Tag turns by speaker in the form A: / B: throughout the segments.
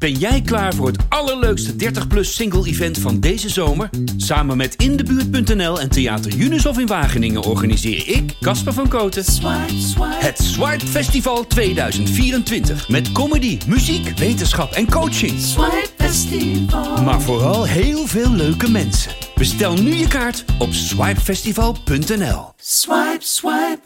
A: Ben jij klaar voor het allerleukste 30-plus single-event van deze zomer? Samen met Indebuurt.nl en Theater Unisof in Wageningen organiseer ik, Casper van Koten, het Swipe Festival 2024. Met comedy, muziek, wetenschap en coaching. Maar vooral heel veel leuke mensen. Bestel nu je kaart op swipefestival.nl.
B: Swipe, swipe.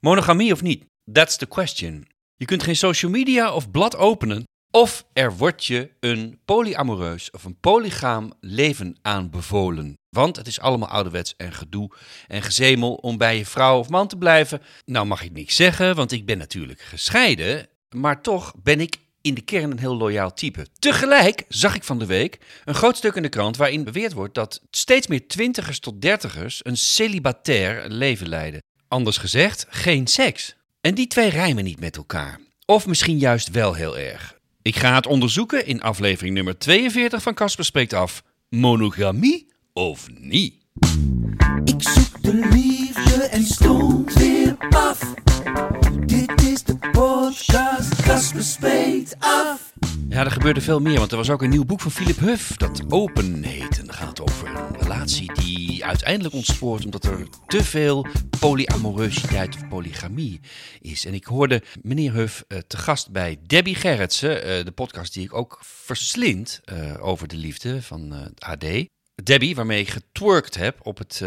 A: Monogamie of niet? That's the question. Je kunt geen social media of blad openen. Of er wordt je een polyamoreus of een polygaam leven aanbevolen. Want het is allemaal ouderwets en gedoe en gezemel om bij je vrouw of man te blijven. Nou mag ik niks zeggen, want ik ben natuurlijk gescheiden. Maar toch ben ik in de kern een heel loyaal type. Tegelijk zag ik van de week een groot stuk in de krant waarin beweerd wordt dat steeds meer twintigers tot dertigers een celibatair leven leiden. Anders gezegd, geen seks. En die twee rijmen niet met elkaar. Of misschien juist wel heel erg. Ik ga het onderzoeken in aflevering nummer 42 van Casper Spreekt Af. Monogamie of niet?
B: Ik zoek de liefde en
A: Ja, er gebeurde veel meer, want er was ook een nieuw boek van Philip Huff dat Open heet. En gaat over een relatie die uiteindelijk ontspoort omdat er te veel polyamoreusiteit of polygamie is. En ik hoorde meneer Huff eh, te gast bij Debbie Gerritsen, eh, de podcast die ik ook verslind eh, over de liefde van AD. Debbie, waarmee ik getwerkt heb op het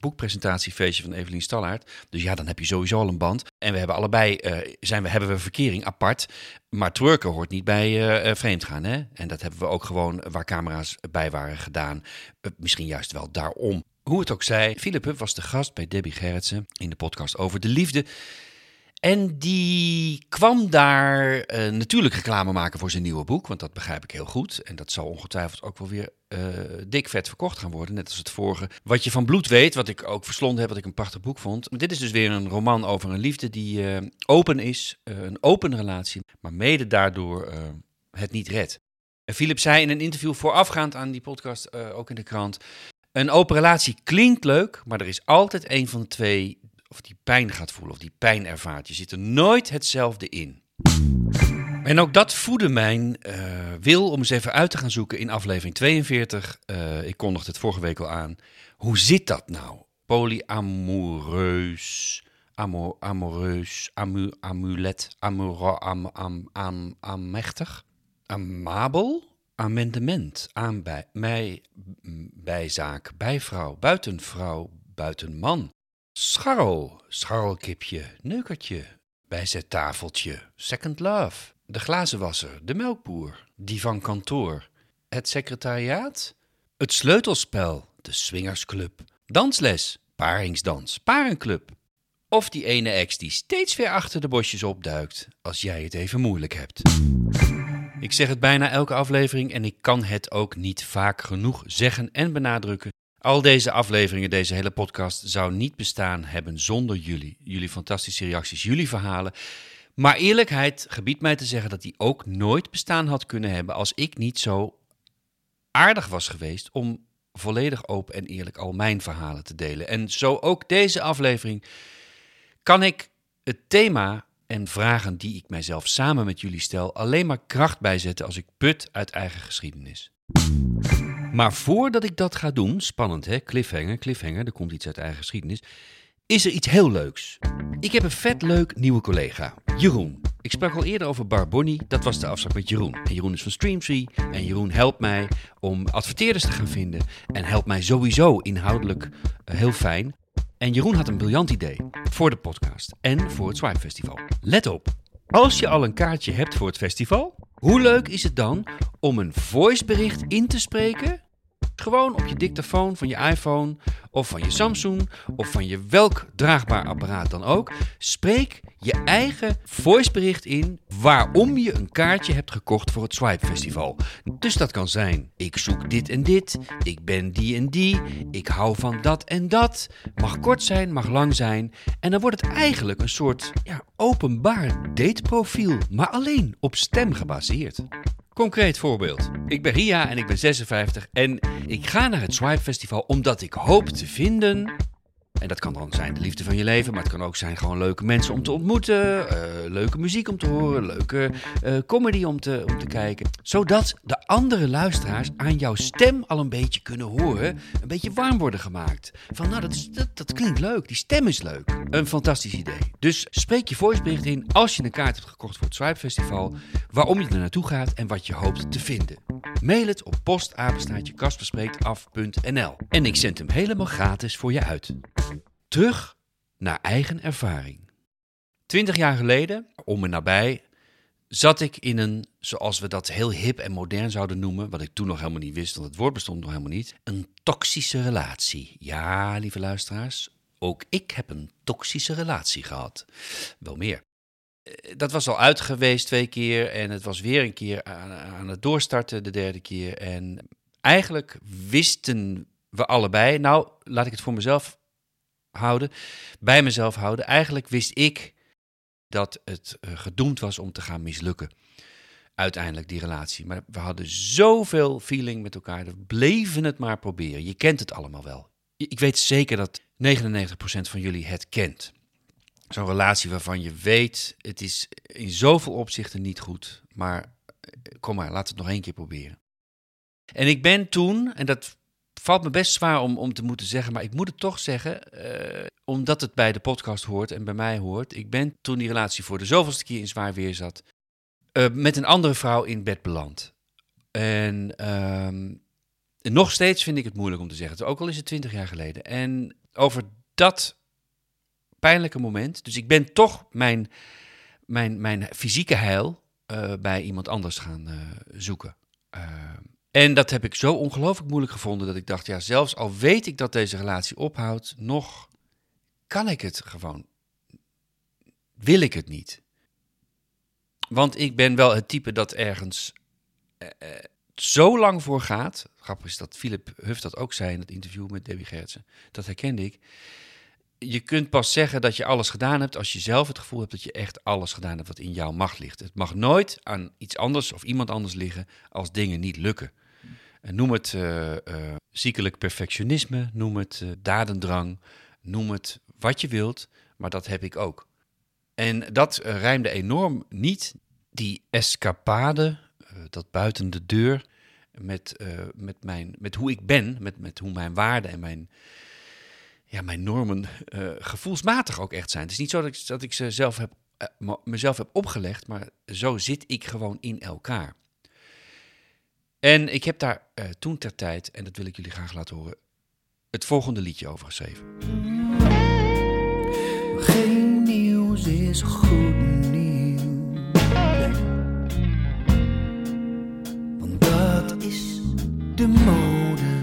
A: boekpresentatiefeestje van Evelien Stallaert. Dus ja, dan heb je sowieso al een band. En we hebben allebei, eh, zijn we, hebben we verkering apart. Maar twerken hoort niet bij eh, eh, vreemdgaan. Hè? En dat hebben we ook gewoon waar camera's bij waren gedaan. Misschien juist wel daarom. Hoe het ook zij, Philip was de gast bij Debbie Gerritsen in de podcast over de liefde. En die kwam daar eh, natuurlijk reclame maken voor zijn nieuwe boek, want dat begrijp ik heel goed. En dat zal ongetwijfeld ook wel weer eh, dik vet verkocht gaan worden, net als het vorige. Wat je van bloed weet, wat ik ook verslonden heb, wat ik een prachtig boek vond. Dit is dus weer een roman over een liefde die eh, open is, een open relatie, maar mede daardoor het niet redt. En Philip zei in een interview voorafgaand aan die podcast, ook in de krant, een open relatie klinkt leuk, maar er is altijd een van de twee of die pijn gaat voelen of die pijn ervaart. Je zit er nooit hetzelfde in. En ook dat voedde mijn eh, wil om eens even uit te gaan zoeken in aflevering 42. Eh, ik kondigde het vorige week al aan. Hoe zit dat nou? Polyamoreus, amo, amoreus, amu, amulet, amuro, am, am, am, amabel, amendement, aanbij, mij, bijzaak, bijvrouw, buitenvrouw, buitenman. Scharrel, scharrelkipje, neukertje, bijzettafeltje, second love, de glazenwasser, de melkboer, die van kantoor, het secretariaat, het sleutelspel, de swingersclub, dansles, paringsdans, parenclub. Of die ene ex die steeds weer achter de bosjes opduikt als jij het even moeilijk hebt. Ik zeg het bijna elke aflevering en ik kan het ook niet vaak genoeg zeggen en benadrukken. Al deze afleveringen, deze hele podcast zou niet bestaan hebben zonder jullie. Jullie fantastische reacties, jullie verhalen. Maar eerlijkheid gebiedt mij te zeggen dat die ook nooit bestaan had kunnen hebben als ik niet zo aardig was geweest om volledig open en eerlijk al mijn verhalen te delen. En zo ook deze aflevering kan ik het thema en vragen die ik mijzelf samen met jullie stel alleen maar kracht bijzetten als ik put uit eigen geschiedenis. Maar voordat ik dat ga doen, spannend hè, cliffhanger, cliffhanger, er komt iets uit eigen geschiedenis, is er iets heel leuks. Ik heb een vet leuk nieuwe collega, Jeroen. Ik sprak al eerder over Barbonni, dat was de afspraak met Jeroen. En Jeroen is van Streamtree en Jeroen helpt mij om adverteerders te gaan vinden en helpt mij sowieso inhoudelijk eh, heel fijn. En Jeroen had een briljant idee voor de podcast en voor het Swipe Festival. Let op, als je al een kaartje hebt voor het festival, hoe leuk is het dan om een voicebericht in te spreken? Gewoon op je dictafoon van je iPhone of van je Samsung of van je welk draagbaar apparaat dan ook. Spreek je eigen voicebericht in waarom je een kaartje hebt gekocht voor het Swipe Festival. Dus dat kan zijn: ik zoek dit en dit, ik ben die en die, ik hou van dat en dat. Mag kort zijn, mag lang zijn. En dan wordt het eigenlijk een soort ja, openbaar dateprofiel, maar alleen op stem gebaseerd. Concreet voorbeeld. Ik ben Ria en ik ben 56 en ik ga naar het Swipe Festival omdat ik hoop te vinden En dat kan dan zijn de liefde van je leven, maar het kan ook zijn gewoon leuke mensen om te ontmoeten, eh, leuke muziek om te horen, leuke eh, comedy om te, om te kijken. Zodat de andere luisteraars aan jouw stem al een beetje kunnen horen, een beetje warm worden gemaakt. Van nou, dat, dat klinkt leuk, die stem is leuk. Een fantastisch idee. Dus spreek je voicebericht in als je een kaart hebt gekocht voor het Swipe Festival, waarom je er naartoe gaat en wat je hoopt te vinden. Mail het op postapenstaatje En ik zend hem helemaal gratis voor je uit. Terug naar eigen ervaring. Twintig jaar geleden, om en nabij, zat ik in een, zoals we dat heel hip en modern zouden noemen, wat ik toen nog helemaal niet wist, want het woord bestond nog helemaal niet, een toxische relatie. Ja, lieve luisteraars, ook ik heb een toxische relatie gehad. Wel meer. Eh, Dat was al uit geweest twee keer en het was weer een keer aan, aan het doorstarten de derde keer. En eigenlijk wisten we allebei, nou laat ik het voor mezelf houden, bij mezelf houden. Eigenlijk wist ik dat het eh, gedoemd was om te gaan mislukken. Uiteindelijk die relatie. Maar we hadden zoveel feeling met elkaar. We bleven het maar proberen. Je kent het allemaal wel. Ik weet zeker dat 99% van jullie het kent. Zo'n relatie waarvan je weet, het is in zoveel opzichten niet goed. Maar eh, kom maar, we het nog één keer proberen. En ik ben toen, en dat valt me best zwaar om, om te moeten zeggen, maar ik moet het toch zeggen, eh, omdat het bij de podcast hoort en bij mij hoort. Ik ben toen die relatie voor de zoveelste keer in zwaar weer zat, eh, met een andere vrouw in bed beland. En ehm, nog steeds vind ik het moeilijk om te zeggen, ook al is het twintig jaar geleden. En over dat pijnlijke moment, dus ik ben toch mijn, mijn, mijn fysieke heil eh, bij iemand anders gaan zoeken. En dat heb ik zo ongelooflijk moeilijk gevonden dat ik dacht, ja, zelfs al weet ik dat deze relatie ophoudt, nog kan ik het gewoon. Wil ik het niet. Want ik ben wel het type dat ergens uh, zo lang voor gaat. Grappig is dat Philip Huff dat ook zei in het interview met Debbie Gertsen. Dat herkende ik. Je kunt pas zeggen dat je alles gedaan hebt als je zelf het gevoel hebt dat je echt alles gedaan hebt wat in jouw macht ligt. Het mag nooit aan iets anders of iemand anders liggen als dingen niet lukken. Noem het uh, uh, ziekelijk perfectionisme, noem het dadendrang, noem het wat je wilt, maar dat heb ik ook. En dat rijmde enorm niet, die escapade, dat buiten de deur, met, met, mijn, met hoe ik ben, met, met hoe mijn waarden en mijn, ja, mijn normen gevoelsmatig ook echt zijn. Het is niet zo dat ik, dat ik ze zelf heb, mezelf heb opgelegd, maar zo zit ik gewoon in elkaar. En ik heb daar uh, toen ter tijd, en dat wil ik jullie graag laten horen, het volgende liedje over geschreven.
B: Geen nieuws is goed nieuws. Want dat is de mode.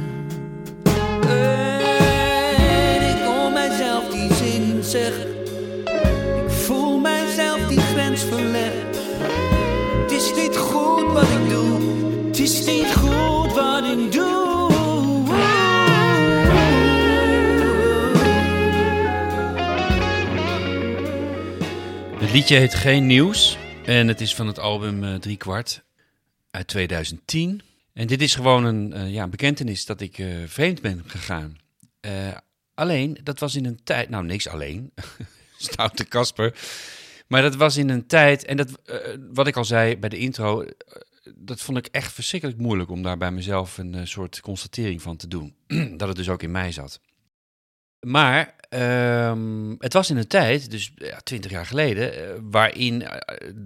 B: En ik hoor mijzelf die zin zeggen. Ik voel mijzelf die grens verleggen. Het is niet goed wat ik doe. Is niet goed wat.
A: Het liedje heet Geen Nieuws en het is van het album uh, Drie Kwart uit 2010. En dit is gewoon een uh, ja, bekentenis dat ik uh, vreemd ben gegaan. alleen, dat was in een tijd... Nou, niks alleen. Stoute Kasper. Maar dat was in een tijd... En dat, wat ik al zei bij de intro dat vond ik echt verschrikkelijk moeilijk om daar bij mezelf een uh, soort constatering van te doen. dat het dus ook in mij zat. Maar um, het was in een tijd, dus twintig ja, jaar geleden, uh, waarin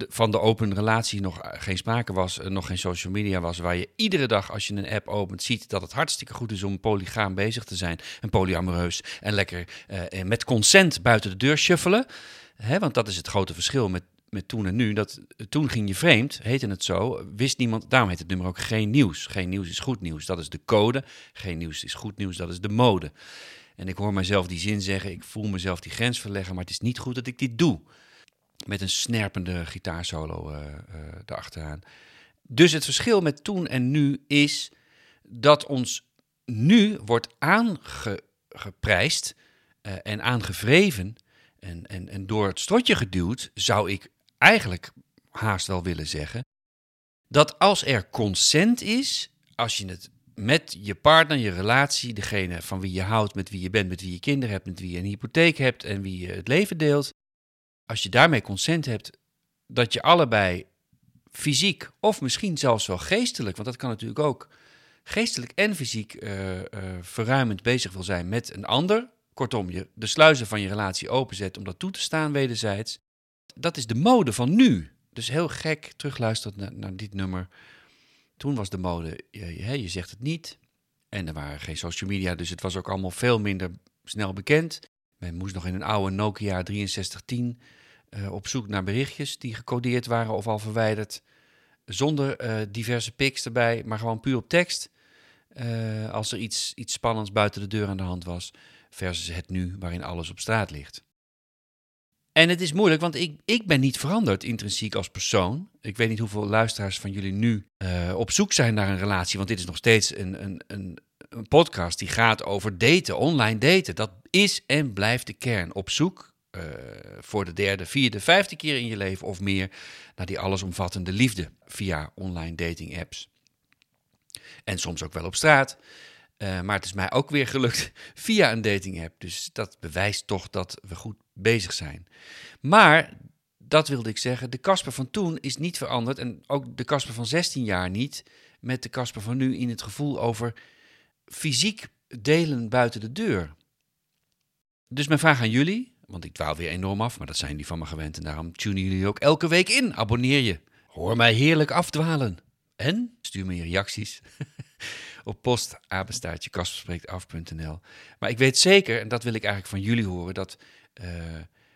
A: van de open relatie nog geen sprake was, nog geen social media was, waar je iedere dag als je een app opent ziet dat het hartstikke goed is om polygaam bezig te zijn en polyamoreus en lekker met consent buiten de deur shuffelen. Hè, want dat is het grote verschil met met toen en nu, dat toen ging je vreemd, heette het zo, wist niemand, daarom heet het nummer ook geen nieuws. Geen nieuws is goed nieuws, dat is de code. Geen nieuws is goed nieuws, dat is de mode. En ik hoor mezelf die zin zeggen, ik voel mezelf die grens verleggen, maar het is niet goed dat ik dit doe. Met een snerpende gitaarsolo uh, uh, erachteraan. Dus het verschil met toen en nu is dat ons nu wordt aangeprijsd uh, en aangevreven en, en, en door het strotje geduwd, zou ik eigenlijk haast wel willen zeggen, dat als er consent is, als je het met je partner, je relatie, degene van wie je houdt, met wie je bent, met wie je kinderen hebt, met wie je een hypotheek hebt en wie je het leven deelt. Als je daarmee consent hebt, dat je allebei fysiek of misschien zelfs wel geestelijk, want dat kan natuurlijk ook, geestelijk en fysiek uh, uh, verruimend bezig wil zijn met een ander. Kortom, je de sluizen van je relatie openzet om dat toe te staan wederzijds. Dat is de mode van nu. Dus heel gek terugluisteren naar, naar dit nummer. Toen was de mode, je, je zegt het niet. En er waren geen social media, dus het was ook allemaal veel minder snel bekend. Men moest nog in een oude Nokia 6310 uh, op zoek naar berichtjes die gecodeerd waren of al verwijderd. Zonder uh, diverse pics erbij, maar gewoon puur op tekst. Uh, als er iets, iets spannends buiten de deur aan de hand was. Versus het nu, waarin alles op straat ligt. En het is moeilijk, want ik, ik ben niet veranderd intrinsiek als persoon. Ik weet niet hoeveel luisteraars van jullie nu uh, op zoek zijn naar een relatie. Want dit is nog steeds een, een, een, een podcast die gaat over daten, online daten. Dat is en blijft de kern. Op zoek uh, voor de derde, vierde, vijfde keer in je leven of meer naar die allesomvattende liefde via online dating apps. En soms ook wel op straat. Uh, maar het is mij ook weer gelukt via een dating app. Dus dat bewijst toch dat we goed bezig zijn. Maar, dat wilde ik zeggen, de Casper van toen is niet veranderd. En ook de Casper van 16 jaar niet. Met de Casper van nu in het gevoel over fysiek delen buiten de deur. Dus mijn vraag aan jullie, want ik dwaal weer enorm af, maar dat zijn jullie van me gewend. En daarom tunen jullie ook elke week in. Abonneer je. Hoor mij heerlijk afdwalen. En stuur me je reacties op post apenstaartje. Maar ik weet zeker, en dat wil ik eigenlijk van jullie horen, dat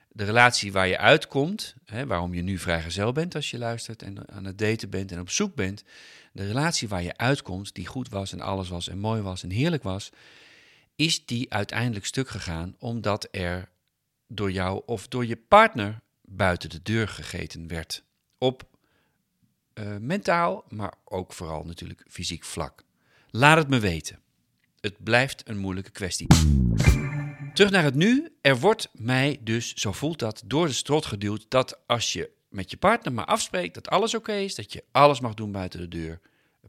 A: de relatie waar je uitkomt, hè, waarom je nu vrijgezel bent als je luistert en aan het daten bent en op zoek bent, de relatie waar je uitkomt, die goed was en alles was en mooi was en heerlijk was, is die uiteindelijk stuk gegaan omdat er door jou of door je partner buiten de deur gegeten werd. Op uh, mentaal, maar ook vooral natuurlijk fysiek vlak. Laat het me weten. Het blijft een moeilijke kwestie. Terug naar het nu. Er wordt mij dus, zo voelt dat, door de strot geduwd dat als je met je partner maar afspreekt dat alles oké is, dat je alles mag doen buiten de deur,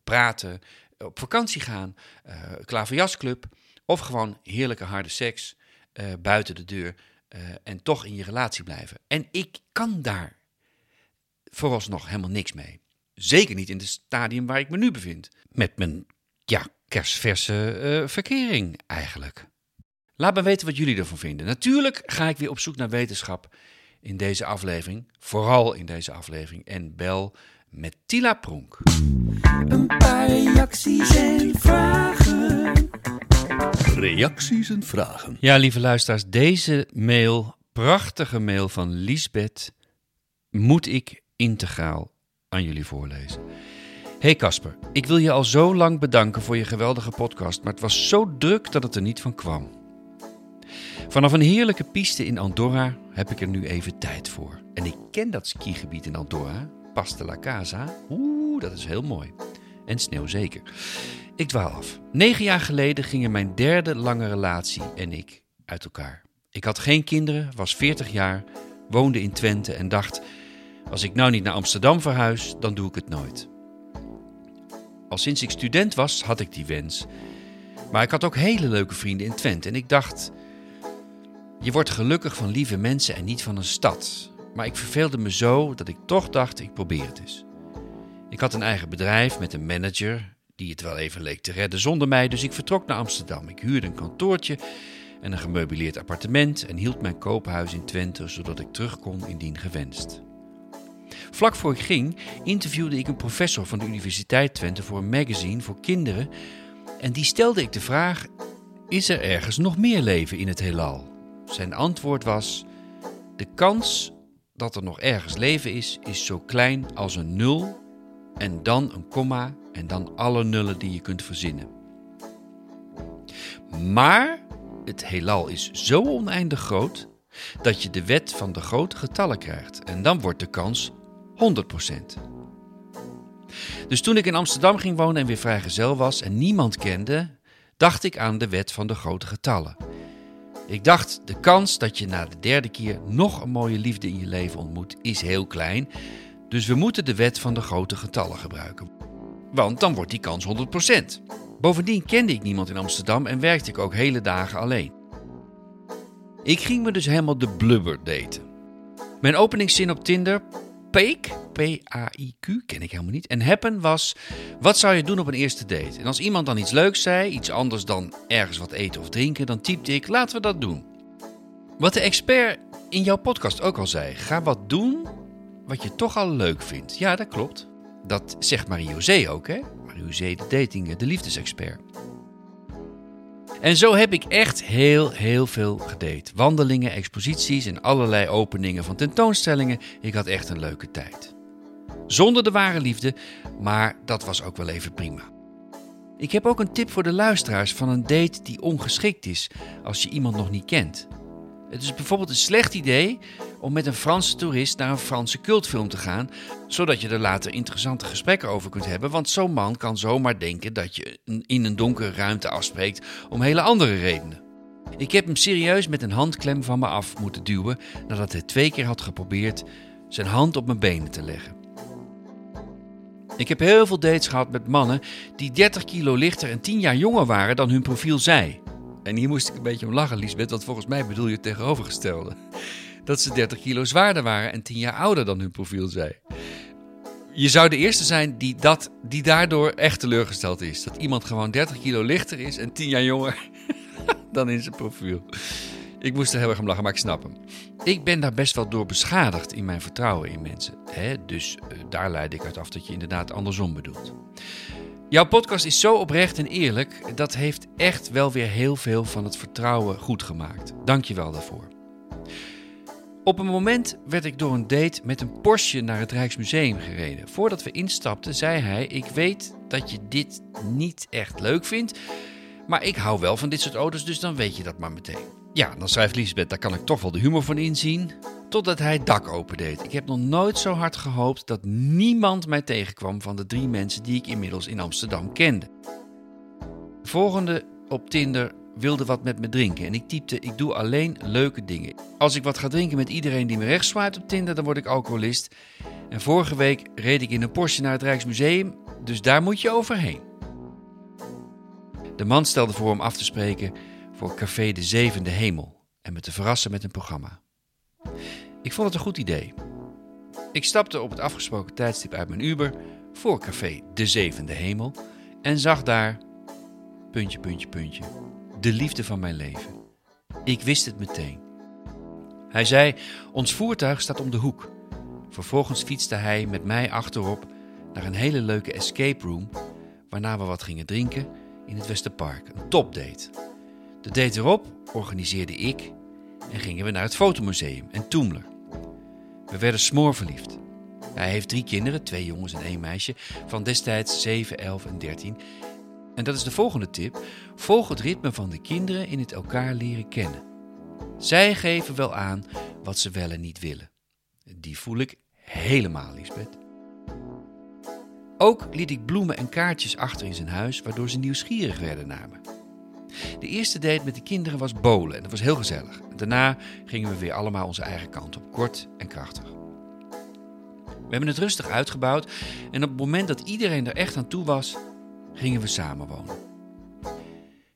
A: praten, op vakantie gaan, uh, klaverjasclub of gewoon heerlijke harde seks uh, buiten de deur uh, en toch in je relatie blijven. En ik kan daar vooralsnog helemaal niks mee. Zeker niet in het stadium waar ik me nu bevind. Met mijn, ja, kerstverse verkering eigenlijk. Laat me weten wat jullie ervan vinden. Natuurlijk ga ik weer op zoek naar wetenschap in deze aflevering. Vooral in deze aflevering. En bel met Tila Pronk.
B: Een paar reacties en vragen.
C: Reacties en vragen.
A: Ja, lieve luisteraars, deze mail, prachtige mail van Liesbeth, moet ik integraal aan jullie voorlezen. Hey Casper, ik wil je al zo lang bedanken voor je geweldige podcast, maar het was zo druk dat het er niet van kwam. Vanaf een heerlijke piste in Andorra heb ik er nu even tijd voor. En ik ken dat skigebied in Andorra, Pas de la Casa. Oeh, dat is heel mooi. En sneeuw zeker. Ik dwaal af. Negen jaar geleden gingen mijn derde lange relatie en ik uit elkaar. Ik had geen kinderen, was 40 jaar, woonde in Twente en dacht: als ik nou niet naar Amsterdam verhuis, dan doe ik het nooit. Al sinds ik student was, had ik die wens. Maar ik had ook hele leuke vrienden in Twente en ik dacht: je wordt gelukkig van lieve mensen en niet van een stad. Maar ik verveelde me zo dat ik toch dacht: ik probeer het eens. Ik had een eigen bedrijf met een manager die het wel even leek te redden zonder mij, dus ik vertrok naar Amsterdam. Ik huurde een kantoortje en een gemeubileerd appartement en hield mijn koophuis in Twente zodat ik terug kon indien gewenst. Vlak voor ik ging interviewde ik een professor van de Universiteit Twente voor een magazine voor kinderen en die stelde ik de vraag: is er ergens nog meer leven in het heelal? Zijn antwoord was: de kans dat er nog ergens leven is, is zo klein als een nul en dan een komma en dan alle nullen die je kunt verzinnen. Maar het heelal is zo oneindig groot dat je de wet van de grote getallen krijgt en dan wordt de kans 100%. Dus toen ik in Amsterdam ging wonen en weer vrijgezel was en niemand kende, dacht ik aan de wet van de grote getallen. Ik dacht, de kans dat je na de derde keer nog een mooie liefde in je leven ontmoet is heel klein, dus we moeten de wet van de grote getallen gebruiken. Want dan wordt die kans 100%. Bovendien kende ik niemand in Amsterdam en werkte ik ook hele dagen alleen. Ik ging me dus helemaal de blubber daten. Mijn openingszin op Tinder, Peek, P-A-I-Q, ken ik helemaal niet. En happen was, wat zou je doen op een eerste date? En als iemand dan iets leuks zei, iets anders dan ergens wat eten of drinken, dan typte ik, laten we dat doen. Wat de expert in jouw podcast ook al zei, ga wat doen wat je toch al leuk vindt. Ja, dat klopt. Dat zegt Marie-José ook, hè? Marie-José, de dating, de liefdesexpert. En zo heb ik echt heel, heel veel gedate. Wandelingen, exposities en allerlei openingen van tentoonstellingen. Ik had echt een leuke tijd. Zonder de ware liefde, maar dat was ook wel even prima. Ik heb ook een tip voor de luisteraars van een date die ongeschikt is als je iemand nog niet kent. Het is bijvoorbeeld een slecht idee om met een Franse toerist naar een Franse cultfilm te gaan, zodat je er later interessante gesprekken over kunt hebben. Want zo'n man kan zomaar denken dat je in een donkere ruimte afspreekt om hele andere redenen. Ik heb hem serieus met een handklem van me af moeten duwen nadat hij twee keer had geprobeerd zijn hand op mijn benen te leggen. Ik heb heel veel dates gehad met mannen die 30 kilo lichter en 10 jaar jonger waren dan hun profiel zei. En hier moest ik een beetje om lachen, Lisbeth, want volgens mij bedoel je het tegenovergestelde. Dat ze 30 kilo zwaarder waren en 10 jaar ouder dan hun profiel zei. Je zou de eerste zijn die, dat, die daardoor echt teleurgesteld is. Dat iemand gewoon 30 kilo lichter is en 10 jaar jonger dan in zijn profiel. Ik moest er heel erg om lachen, maar ik snap hem. Ik ben daar best wel door beschadigd in mijn vertrouwen in mensen. Hè? Dus uh, daar leid ik uit af dat je inderdaad andersom bedoelt. Jouw podcast is zo oprecht en eerlijk. Dat heeft echt wel weer heel veel van het vertrouwen goed gemaakt. Dank je wel daarvoor. Op een moment werd ik door een date met een Porsche naar het Rijksmuseum gereden. Voordat we instapten zei hij: Ik weet dat je dit niet echt leuk vindt, maar ik hou wel van dit soort auto's, dus dan weet je dat maar meteen. Ja, dan schrijft Lisbeth, daar kan ik toch wel de humor van inzien. Totdat hij het dak opendeed. Ik heb nog nooit zo hard gehoopt dat niemand mij tegenkwam van de drie mensen die ik inmiddels in Amsterdam kende. De volgende op Tinder wilde wat met me drinken en ik typte: Ik doe alleen leuke dingen. Als ik wat ga drinken met iedereen die me rechts swipe op Tinder, dan word ik alcoholist. En vorige week reed ik in een Porsche naar het Rijksmuseum, dus daar moet je overheen. De man stelde voor om af te spreken voor Café de Zevende Hemel en me te verrassen met een programma. Ik vond het een goed idee. Ik stapte op het afgesproken tijdstip uit mijn Uber voor Café de Zevende Hemel en zag daar, puntje, puntje, puntje, de liefde van mijn leven. Ik wist het meteen. Hij zei: Ons voertuig staat om de hoek. Vervolgens fietste hij met mij achterop naar een hele leuke escape room, waarna we wat gingen drinken in het Westerpark. Een topdate. De date erop organiseerde ik en gingen we naar het fotomuseum en Toemler. We werden smoorverliefd. Hij heeft drie kinderen, twee jongens en één meisje, van destijds 7, 11 en 13. En dat is de volgende tip. Volg het ritme van de kinderen in het elkaar leren kennen. Zij geven wel aan wat ze wel en niet willen. Die voel ik helemaal, Lisbeth. Ook liet ik bloemen en kaartjes achter in zijn huis, waardoor ze nieuwsgierig werden naar me. De eerste date met de kinderen was bolen en dat was heel gezellig. Daarna gingen we weer allemaal onze eigen kant op, kort en krachtig. We hebben het rustig uitgebouwd en op het moment dat iedereen er echt aan toe was, gingen we samenwonen.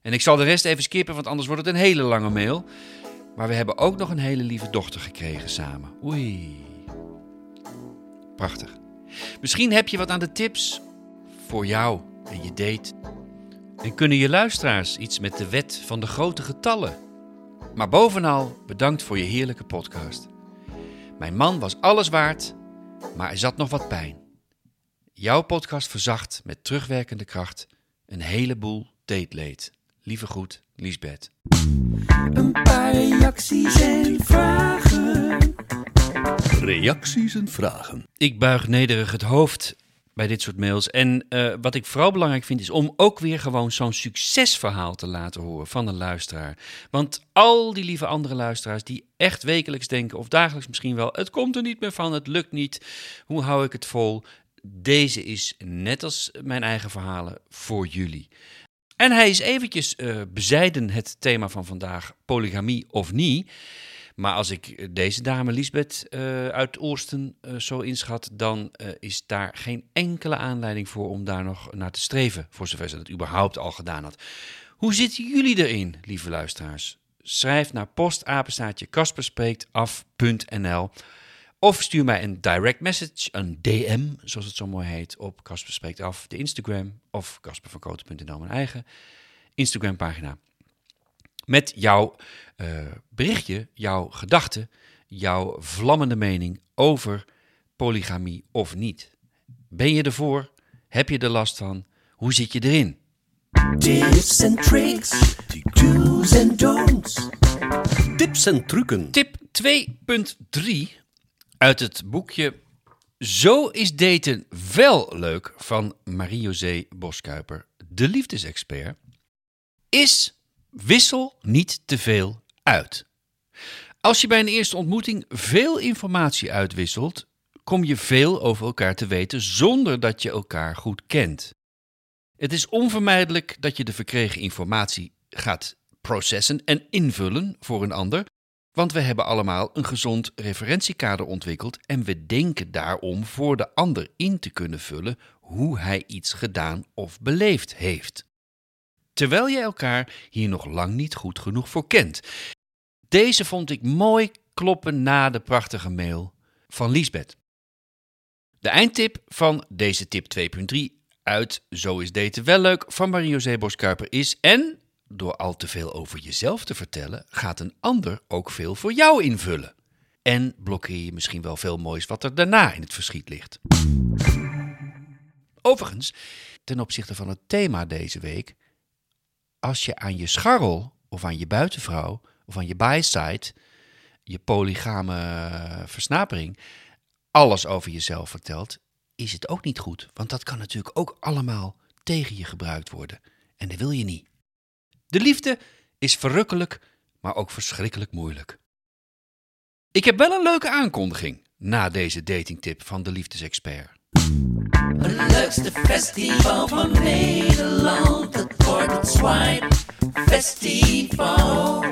A: En ik zal de rest even skippen, want anders wordt het een hele lange mail. Maar we hebben ook nog een hele lieve dochter gekregen samen. Oei. Prachtig. Misschien heb je wat aan de tips voor jou en je date. En kunnen je luisteraars iets met de wet van de grote getallen? Maar bovenal bedankt voor je heerlijke podcast. Mijn man was alles waard, maar er zat nog wat pijn. Jouw podcast verzacht met terugwerkende kracht een heleboel dateleed. Lieve groet, Liesbeth.
B: Een paar reacties en vragen.
C: Reacties en vragen.
A: Ik buig nederig het hoofd bij dit soort mails. En uh, wat ik vooral belangrijk vind, is om ook weer gewoon zo'n succesverhaal te laten horen van een luisteraar. Want al die lieve andere luisteraars die echt wekelijks denken, of dagelijks misschien wel, het komt er niet meer van, het lukt niet, hoe hou ik het vol? Deze is, net als mijn eigen verhalen, voor jullie. En hij is eventjes uh, bezijden het thema van vandaag, polygamie of niet. Maar als ik deze dame Lisbeth eh, uit Oorsten eh, zo inschat, dan eh, is daar geen enkele aanleiding voor om daar nog naar te streven, voor zover ze dat überhaupt al gedaan had. Hoe zitten jullie erin, lieve luisteraars? Schrijf naar postapenstaatje kasperspreektaf.nl of stuur mij een direct message, een DM, zoals het zo mooi heet, op Kasper Spreekt Af, de Instagram, of kaspervankoten.nl, mijn eigen Instagram-pagina. Met jouw eh, berichtje, jouw gedachte, jouw vlammende mening over polygamie of niet. Ben je ervoor? Heb je er last van? Hoe zit je erin?
B: Tips and tricks, do's and don'ts.
C: Tips en trucken.
A: Tip 2.3 uit het boekje Zo is daten wel leuk van Marie-José Boskuiper, de liefdesexpert, is wissel niet te veel uit. Als je bij een eerste ontmoeting veel informatie uitwisselt, kom je veel over elkaar te weten zonder dat je elkaar goed kent. Het is onvermijdelijk dat je de verkregen informatie gaat processen en invullen voor een ander, want we hebben allemaal een gezond referentiekader ontwikkeld en we denken daarom voor de ander in te kunnen vullen hoe hij iets gedaan of beleefd heeft. Terwijl je elkaar hier nog lang niet goed genoeg voor kent. Deze vond ik mooi kloppen na de prachtige mail van Liesbeth. De eindtip van deze tip 2.3 uit Zo is daten wel leuk van Marie-José Boskuiper is... en door al te veel over jezelf te vertellen, gaat een ander ook veel voor jou invullen. En blokkeer je misschien wel veel moois wat er daarna in het verschiet ligt. Overigens, ten opzichte van het thema deze week, als je aan je scharrel of aan je buitenvrouw of aan je byside, je polygame versnapering, alles over jezelf vertelt, is het ook niet goed. Want dat kan natuurlijk ook allemaal tegen je gebruikt worden. En dat wil je niet. De liefde is verrukkelijk, maar ook verschrikkelijk moeilijk. Ik heb wel een leuke aankondiging na deze datingtip van de liefdesexpert.
B: Het leukste festival van Nederland, het wordt het Swipe Festival.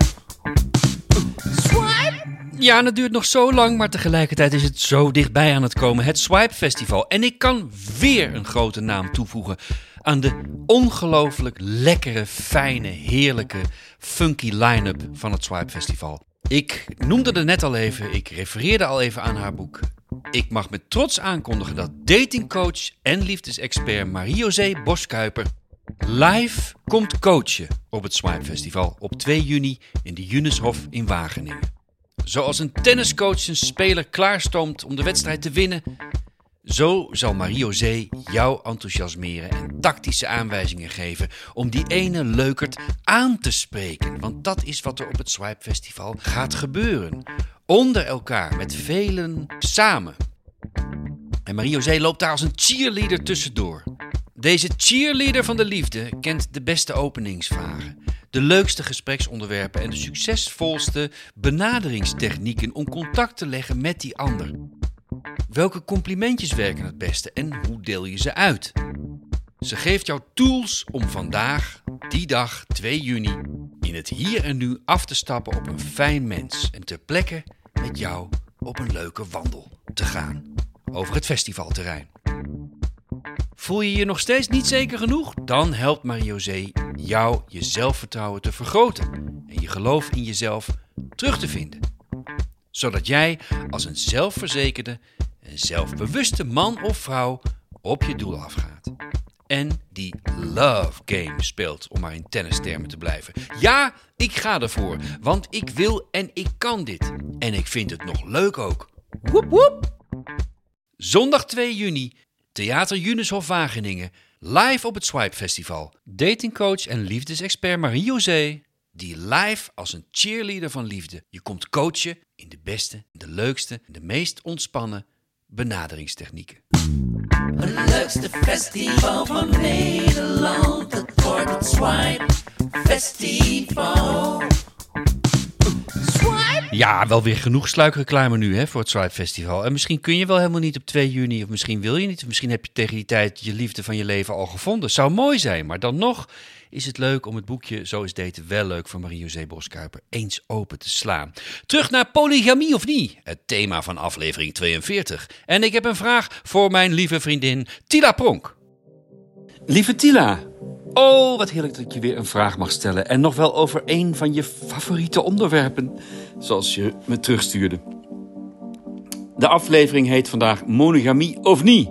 B: Swipe?
A: Ja, en het duurt nog zo lang, maar tegelijkertijd is het zo dichtbij aan het komen. Het Swipe Festival. En ik kan weer een grote naam toevoegen aan de ongelooflijk lekkere, fijne, heerlijke, funky line-up van het Swipe Festival. Ik noemde er net al even, ik refereerde al even aan haar boek. Ik mag met trots aankondigen dat datingcoach en liefdesexpert Marie-José Boskuiper live komt coachen op het Swipe Festival op 2 juni in de Junishof in Wageningen. Zoals een tenniscoach zijn speler klaarstoomt om de wedstrijd te winnen, zo zal Marie-José jou enthousiasmeren en tactische aanwijzingen geven om die ene leukert aan te spreken. Want dat is wat er op het Swipe Festival gaat gebeuren. Onder elkaar, met velen samen. En Marie-José loopt daar als een cheerleader tussendoor. Deze cheerleader van de liefde kent de beste openingsvragen, de leukste gespreksonderwerpen en de succesvolste benaderingstechnieken om contact te leggen met die ander. Welke complimentjes werken het beste en hoe deel je ze uit? Ze geeft jou tools om vandaag, die dag 2 juni, in het hier en nu af te stappen op een fijn mens en ter plekke met jou op een leuke wandel te gaan over het festivalterrein. Voel je je nog steeds niet zeker genoeg? Dan helpt Marie-José jou je zelfvertrouwen te vergroten en je geloof in jezelf terug te vinden. Zodat jij als een zelfverzekerde en zelfbewuste man of vrouw op je doel afgaat. En die love game speelt, om maar in tennistermen te blijven. Ja, ik ga ervoor, want ik wil en ik kan dit. En ik vind het nog leuk ook. Woep woep! Zondag 2 juni, Theater Junishof Wageningen. Live op het Swipe Festival. Datingcoach en liefdesexpert Marie-José. Die live als een cheerleader van liefde je komt coachen in de beste, de leukste, de meest ontspannen benaderingstechnieken.
B: Het leukste festival van Nederland, het wordt het Swipe Festival.
A: Ja, wel weer genoeg sluikreclame nu hè, voor het Swipe Festival. En misschien kun je wel helemaal niet op 2 juni, of misschien wil je niet. Of misschien heb je tegen die tijd je liefde van je leven al gevonden. Zou mooi zijn, maar dan nog is het leuk om het boekje Zo is daten wel leuk van Marie-José Boskuiper eens open te slaan. Terug naar polygamie of niet, het thema van aflevering 42. En ik heb een vraag voor mijn lieve vriendin Tila Pronk. Lieve Tila, oh wat heerlijk dat ik je weer een vraag mag stellen. En nog wel over een van je favoriete onderwerpen, zoals je me terugstuurde. De aflevering heet vandaag Monogamie of niet.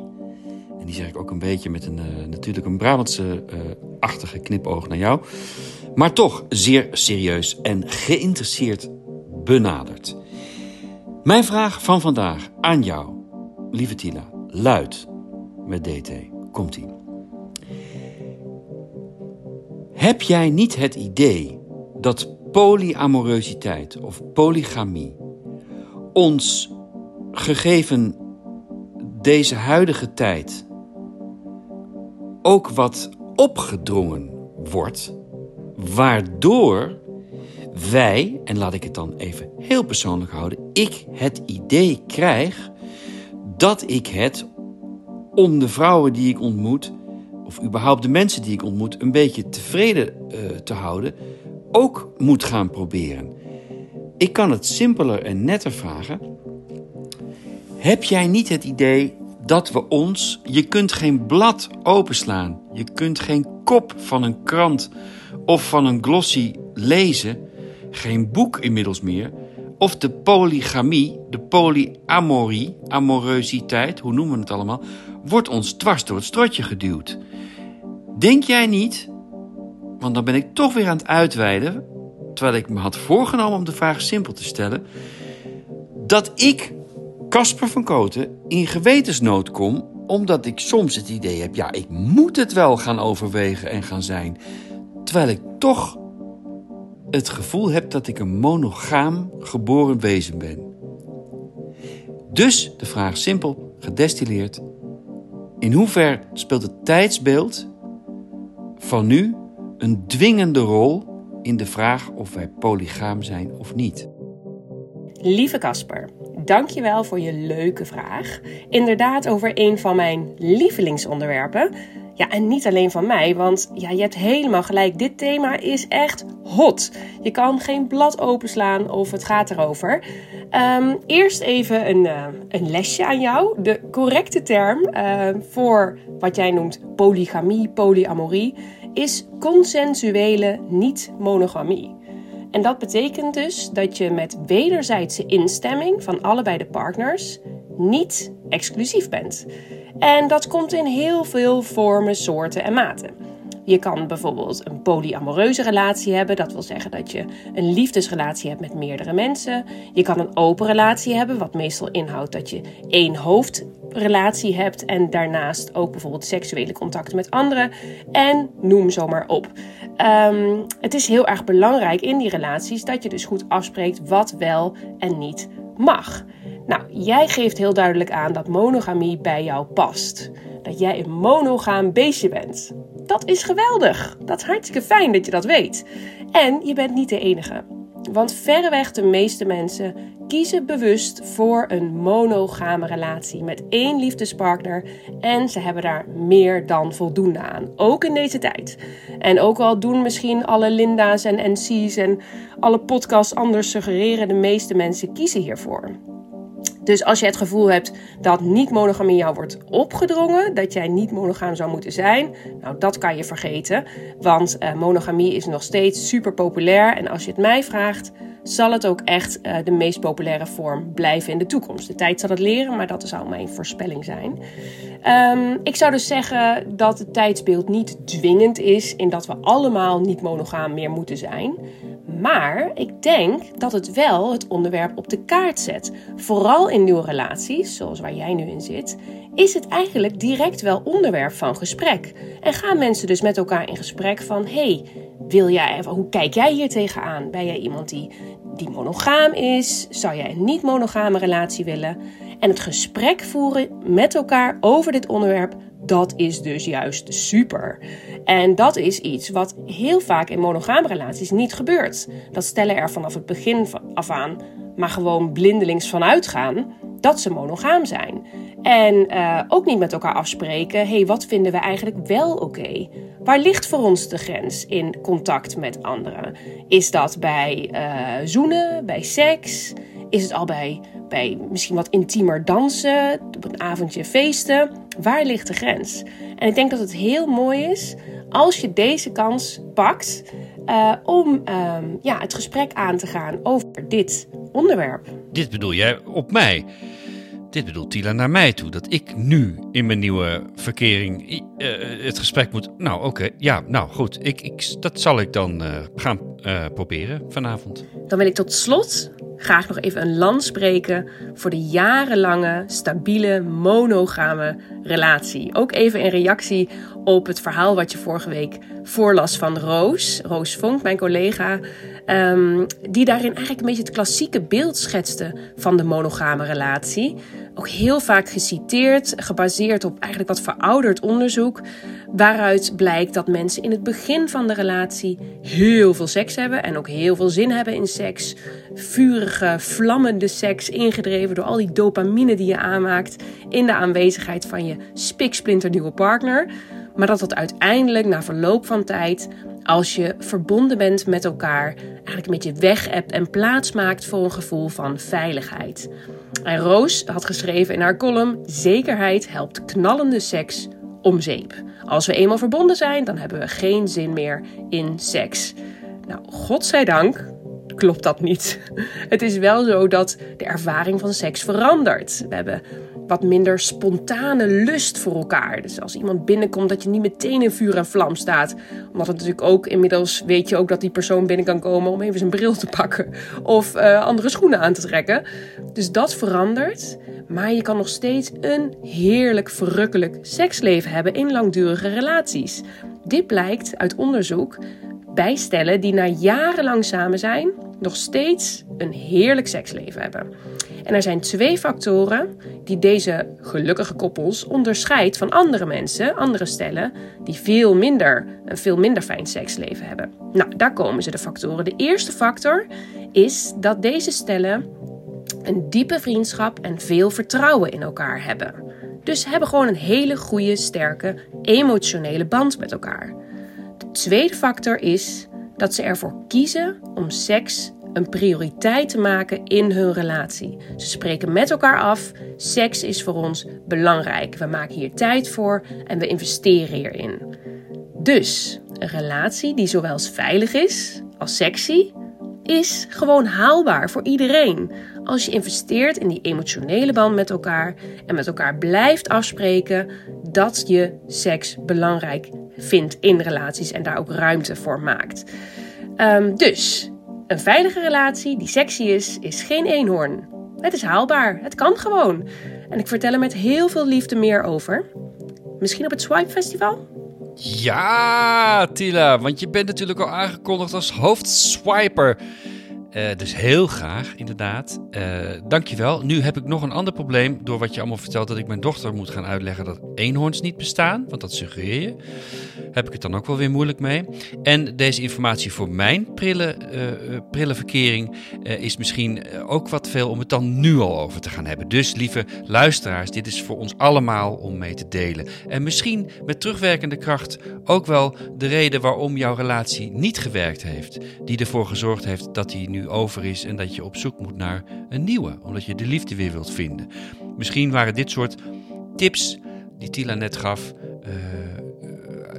A: En die zeg ik ook een beetje met een, eh, natuurlijk een Brabantse-achtige knipoog naar jou. Maar toch zeer serieus en geïnteresseerd benaderd. Mijn vraag van vandaag aan jou, lieve Tila, luidt met DT. Komt-ie. Heb jij niet het idee dat polyamorositeit of polygamie ons gegeven deze huidige tijd ook wat opgedrongen wordt, waardoor wij, en laat ik het dan even heel persoonlijk houden, ik het idee krijg dat ik het om de vrouwen die ik ontmoet, of überhaupt de mensen die ik ontmoet, een beetje tevreden uh, te houden, ook moet gaan proberen. Ik kan het simpeler en netter vragen. Heb jij niet het idee dat we ons, je kunt geen blad openslaan, je kunt geen kop van een krant of van een glossy lezen, geen boek inmiddels meer, of de polygamie, de polyamorie, amoreusiteit, hoe noemen we het allemaal, wordt ons dwars door het strotje geduwd. Denk jij niet, want dan ben ik toch weer aan het uitweiden, terwijl ik me had voorgenomen om de vraag simpel te stellen, dat ik Casper van Koten in gewetensnood kom omdat ik soms het idee heb, ja, ik moet het wel gaan overwegen en gaan zijn. Terwijl ik toch het gevoel heb dat ik een monogaam geboren wezen ben. Dus de vraag simpel, gedestilleerd. In hoever speelt het tijdsbeeld van nu een dwingende rol in de vraag of wij polygaam zijn of niet?
D: Lieve Casper, dankjewel voor je leuke vraag. Inderdaad over een van mijn lievelingsonderwerpen. Ja, en niet alleen van mij, want ja, je hebt helemaal gelijk. Dit thema is echt hot. Je kan geen blad openslaan of het gaat erover. Um, eerst even een, uh, een lesje aan jou. De correcte term uh, voor wat jij noemt polygamie, polyamorie, is consensuele niet-monogamie. En dat betekent dus dat je met wederzijdse instemming van allebei de partners niet exclusief bent. En dat komt in heel veel vormen, soorten en maten. Je kan bijvoorbeeld een polyamoreuze relatie hebben. Dat wil zeggen dat je een liefdesrelatie hebt met meerdere mensen. Je kan een open relatie hebben, wat meestal inhoudt dat je één hoofdrelatie hebt en daarnaast ook bijvoorbeeld seksuele contacten met anderen. En noem zomaar op. Um, het is heel erg belangrijk in die relaties dat je dus goed afspreekt wat wel en niet mag. Nou, jij geeft heel duidelijk aan dat monogamie bij jou past. Dat jij een monogaam beestje bent. Dat is geweldig. Dat is hartstikke fijn dat je dat weet. En je bent niet de enige. Want verreweg de meeste mensen kiezen bewust voor een monogame relatie met één liefdespartner en ze hebben daar meer dan voldoende aan, ook in deze tijd. En ook al doen misschien alle Linda's en NC's en alle podcasts anders suggereren, de meeste mensen kiezen hiervoor. Dus als je het gevoel hebt dat niet-monogamie jou wordt opgedrongen, dat jij niet monogaam zou moeten zijn, nou dat kan je vergeten. Want uh, monogamie is nog steeds super populair. En als je het mij vraagt, zal het ook echt uh, de meest populaire vorm blijven in de toekomst. De tijd zal het leren, maar dat zou mijn voorspelling zijn. Um, ik zou dus zeggen dat het tijdsbeeld niet dwingend is in dat we allemaal niet monogaam meer moeten zijn. Maar ik denk dat het wel het onderwerp op de kaart zet. Vooral in nieuwe relaties, zoals waar jij nu in zit, is het eigenlijk direct wel onderwerp van gesprek. En gaan mensen dus met elkaar in gesprek van: hey, wil jij, hoe kijk jij hier tegenaan? Ben jij iemand die, die monogaam is? Zou jij een niet-monogame relatie willen? En het gesprek voeren met elkaar over dit onderwerp dat is dus juist super. En dat is iets wat heel vaak in monogame relaties niet gebeurt. Dat stellen er vanaf het begin af aan maar gewoon blindelings vanuit gaan dat ze monogaam zijn. En uh, ook niet met elkaar afspreken, hey, wat vinden we eigenlijk wel oké? Waar ligt voor ons de grens in contact met anderen? Is dat bij uh, zoenen, bij seks? Is het al bij, bij misschien wat intiemer dansen, op een avondje feesten? Waar ligt de grens? En ik denk dat het heel mooi is als je deze kans pakt uh, om uh, ja, het gesprek aan te gaan over dit onderwerp.
A: Dit bedoel jij op mij? Dit bedoelt Tila naar mij toe. Dat ik nu in mijn nieuwe verkering uh, het gesprek moet. Nou, oké. ja, nou goed. Ik, ik, dat zal ik dan uh, gaan uh, proberen vanavond.
D: Dan wil ik tot slot graag nog even een land spreken voor de jarenlange, stabiele, monogame relatie. Ook even in reactie op het verhaal wat je vorige week voorlas van Roos. Roos Vonk, mijn collega. Um, die daarin eigenlijk een beetje het klassieke beeld schetste van de monogame relatie. Ook heel vaak geciteerd, gebaseerd op eigenlijk wat verouderd onderzoek. Waaruit blijkt dat mensen in het begin van de relatie heel veel seks hebben en ook heel veel zin hebben in seks. Vurige, vlammende seks, ingedreven door al die dopamine die je aanmaakt in de aanwezigheid van je spiksplinternieuwe partner. Maar dat dat uiteindelijk na verloop van tijd als je verbonden bent met elkaar, eigenlijk een beetje weg hebt en plaats maakt voor een gevoel van veiligheid. En Roos had geschreven in haar column: Zekerheid helpt knallende seks om zeep. Als we eenmaal verbonden zijn, dan hebben we geen zin meer in seks. Nou, godzijdank klopt dat niet. Het is wel zo dat de ervaring van seks verandert. We hebben wat minder spontane lust voor elkaar. Dus als iemand binnenkomt, dat je niet meteen in vuur en vlam staat. Omdat het natuurlijk ook inmiddels weet je ook dat die persoon binnen kan komen om even zijn bril te pakken of uh, andere schoenen aan te trekken. Dus dat verandert. Maar je kan nog steeds een heerlijk, verrukkelijk seksleven hebben in langdurige relaties. Dit blijkt uit onderzoek bij stellen die na jarenlang samen zijn, nog steeds een heerlijk seksleven hebben. En er zijn twee factoren die deze gelukkige koppels onderscheidt van andere mensen, andere stellen, die veel minder, een veel minder fijn seksleven hebben. Nou, daar komen ze de factoren. De eerste factor is dat deze stellen een diepe vriendschap en veel vertrouwen in elkaar hebben. Dus hebben gewoon een hele goede, sterke, emotionele band met elkaar. De tweede factor is dat ze ervoor kiezen om seks een prioriteit te maken in hun relatie. Ze spreken met elkaar af: seks is voor ons belangrijk. We maken hier tijd voor en we investeren hierin. Dus een relatie die zowel veilig is als sexy, is gewoon haalbaar voor iedereen. Als je investeert in die emotionele band met elkaar en met elkaar blijft afspreken dat je seks belangrijk vindt in relaties en daar ook ruimte voor maakt. Um, dus een veilige relatie die sexy is, is geen eenhoorn. Het is haalbaar, het kan gewoon. En ik vertel er met heel veel liefde meer over. Misschien op het Swipe Festival?
A: Ja, Tila, want je bent natuurlijk al aangekondigd als hoofdswiper. Uh, dus heel graag, inderdaad. Uh, dankjewel. Nu heb ik nog een ander probleem. Door wat je allemaal vertelt, dat ik mijn dochter moet gaan uitleggen dat eenhoorns niet bestaan. Want dat suggereer je. Heb ik het dan ook wel weer moeilijk mee. En deze informatie voor mijn prille, uh, prille verkering is misschien ook wat veel om het dan nu al over te gaan hebben. Dus lieve luisteraars, dit is voor ons allemaal om mee te delen. En misschien met terugwerkende kracht ook wel de reden waarom jouw relatie niet gewerkt heeft. Die ervoor gezorgd heeft dat hij nu over is en dat je op zoek moet naar een nieuwe, omdat je de liefde weer wilt vinden. Misschien waren dit soort tips die Tila net gaf.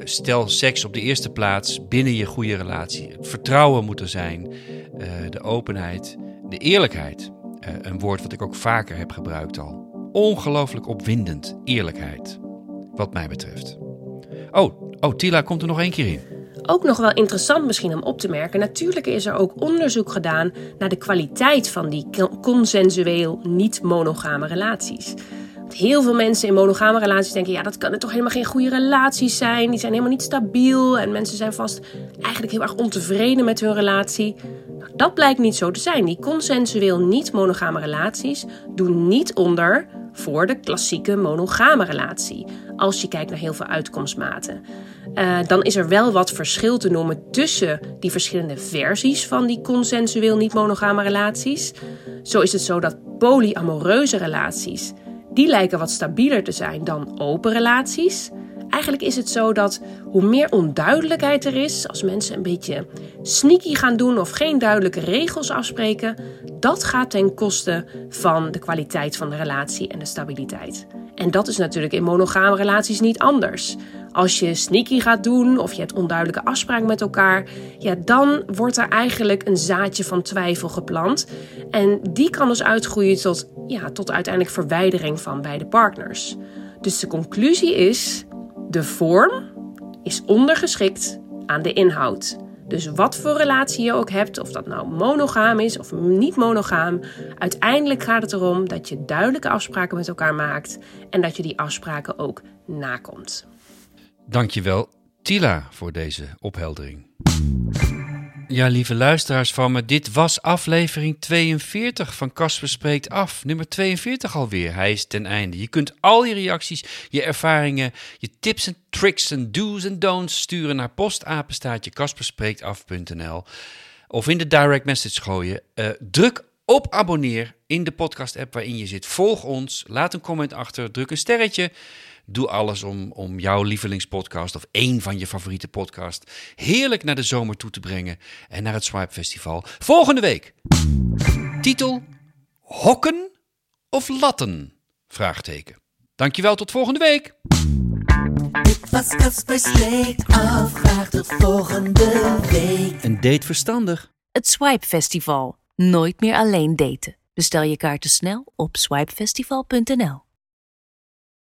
A: Stel seks op de eerste plaats binnen je goede relatie. Het vertrouwen moet er zijn, uh, de openheid, de eerlijkheid. Uh, een woord wat ik ook vaker heb gebruikt al. Ongelooflijk opwindend, eerlijkheid. Wat mij betreft. Oh, oh, Tila komt er nog één keer in.
D: Ook nog wel interessant misschien om op te merken. Natuurlijk is er ook onderzoek gedaan naar de kwaliteit van die consensueel niet-monogame relaties. Heel veel mensen in monogame relaties denken: ja, dat kunnen toch helemaal geen goede relaties zijn. Die zijn helemaal niet stabiel en mensen zijn vast eigenlijk heel erg ontevreden met hun relatie. Nou, dat blijkt niet zo te zijn. Die consensueel niet-monogame relaties doen niet onder voor de klassieke monogame relatie. Als je kijkt naar heel veel uitkomstmaten. Uh, dan is er wel wat verschil te noemen tussen die verschillende versies van die consensueel niet-monogame relaties. Zo is het zo dat polyamoreuze relaties, die lijken wat stabieler te zijn dan open relaties. Eigenlijk is het zo dat hoe meer onduidelijkheid er is, als mensen een beetje sneaky gaan doen of geen duidelijke regels afspreken, dat gaat ten koste van de kwaliteit van de relatie en de stabiliteit. En dat is natuurlijk in monogame relaties niet anders. Als je sneaky gaat doen of je hebt onduidelijke afspraken met elkaar, ja, dan wordt er eigenlijk een zaadje van twijfel geplant. En die kan dus uitgroeien tot, ja, tot uiteindelijk verwijdering van beide partners. Dus de conclusie is: de vorm is ondergeschikt aan de inhoud. Dus wat voor relatie je ook hebt, of dat nou monogaam is of niet monogaam, uiteindelijk gaat het erom dat je duidelijke afspraken met elkaar maakt en dat je die afspraken ook nakomt.
A: Dankjewel, Tila, voor deze opheldering. Ja, lieve luisteraars van me, dit was aflevering 42 van Casper Spreekt Af. Nummer 42 alweer. Hij is ten einde. Je kunt al je reacties, je ervaringen, je tips en tricks en do's en don'ts sturen naar postapenstaatje kasperspreektaf.nl of in de direct message gooien. Uh, druk op abonneer in de podcast app waarin je zit. Volg ons, laat een comment achter, druk een sterretje. Doe alles om, om jouw lievelingspodcast of één van je favoriete podcast heerlijk naar de zomer toe te brengen en naar het Swipe Festival. Volgende week. Titel: Hokken of latten? Vraagteken. Dankjewel, tot volgende week.
B: Dit was Casper tot volgende week.
A: Een date verstandig.
E: Het Swipe Festival. Nooit meer alleen daten. Bestel je kaarten snel op swipefestival.nl.